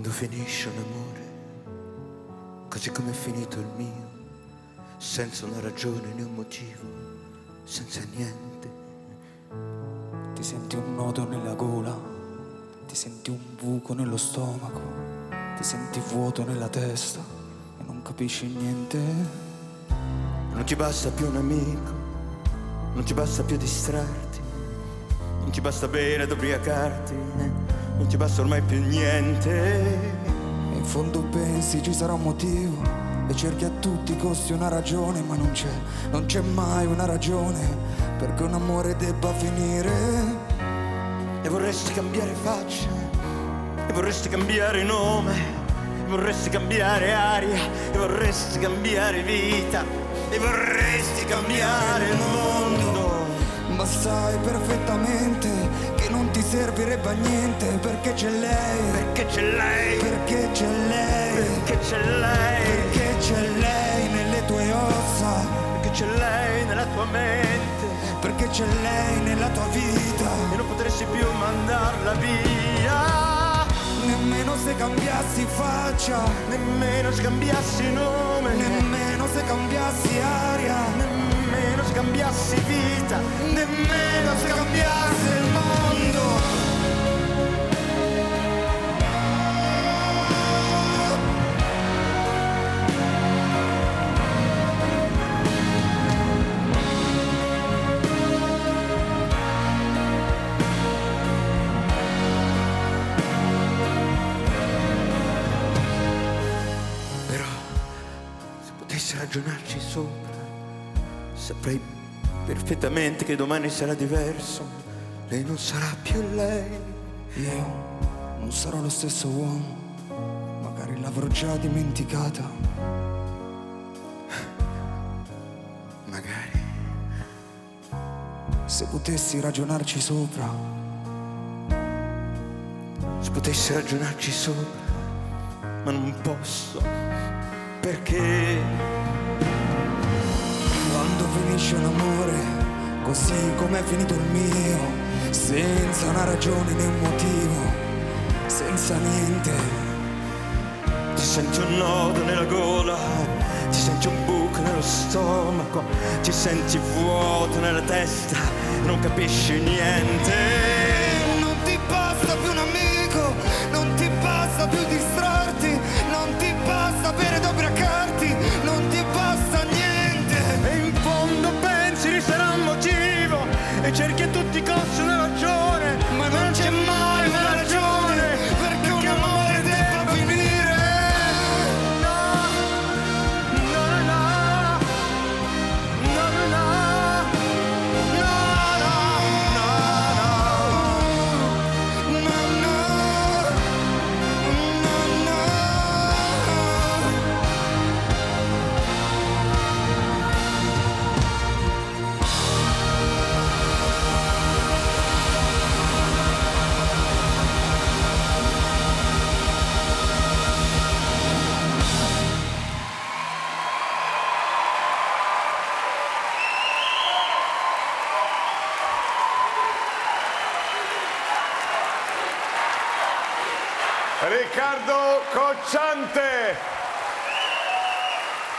quando finisce un amore, così come è finito il mio, senza una ragione né un motivo, senza niente. Ti senti un nodo nella gola, ti senti un buco nello stomaco, ti senti vuoto nella testa e non capisci niente. Non ti basta più un amico, non ti basta più distrarti, non ti basta bere ed ubriacarti, eh, non ti basta ormai più niente. E in fondo pensi ci sarà un motivo e cerchi a tutti i costi una ragione, ma non c'è, non c'è mai una ragione perché un amore debba finire. E vorresti cambiare faccia, e vorresti cambiare nome, e vorresti cambiare aria, e vorresti cambiare vita, e vorresti cambiare il mondo. Ma sai perfettamente a niente perché c'è lei, Perché c'è lei, perché c'è lei, perché c'è lei, perché c'è lei nelle tue ossa, perché c'è lei nella tua mente, perché c'è lei nella tua vita. e non potresti più mandarla via, Nemmeno se cambiassi faccia, nemmeno scambiassi nome, nemmeno se cambiassi aria, nemmeno scambiassi vita, nemmeno scambiassi ragionarci sopra, saprei perfettamente che domani sarà diverso. Lei non sarà più lei. io non sarò lo stesso uomo, magari l'avrò già dimenticata. Magari. Se potessi ragionarci sopra, Se potessi ragionarci sopra, ma non posso. Perché finisce un amore, così come è finito il mio, senza una ragione né un motivo, senza niente. ti senti un nodo nella gola, ti senti un buco nello stomaco, ti senti vuoto nella testa, non capisci niente. Non ti basta più un amico, non ti basta più distrarti, Riccardo Cocciante.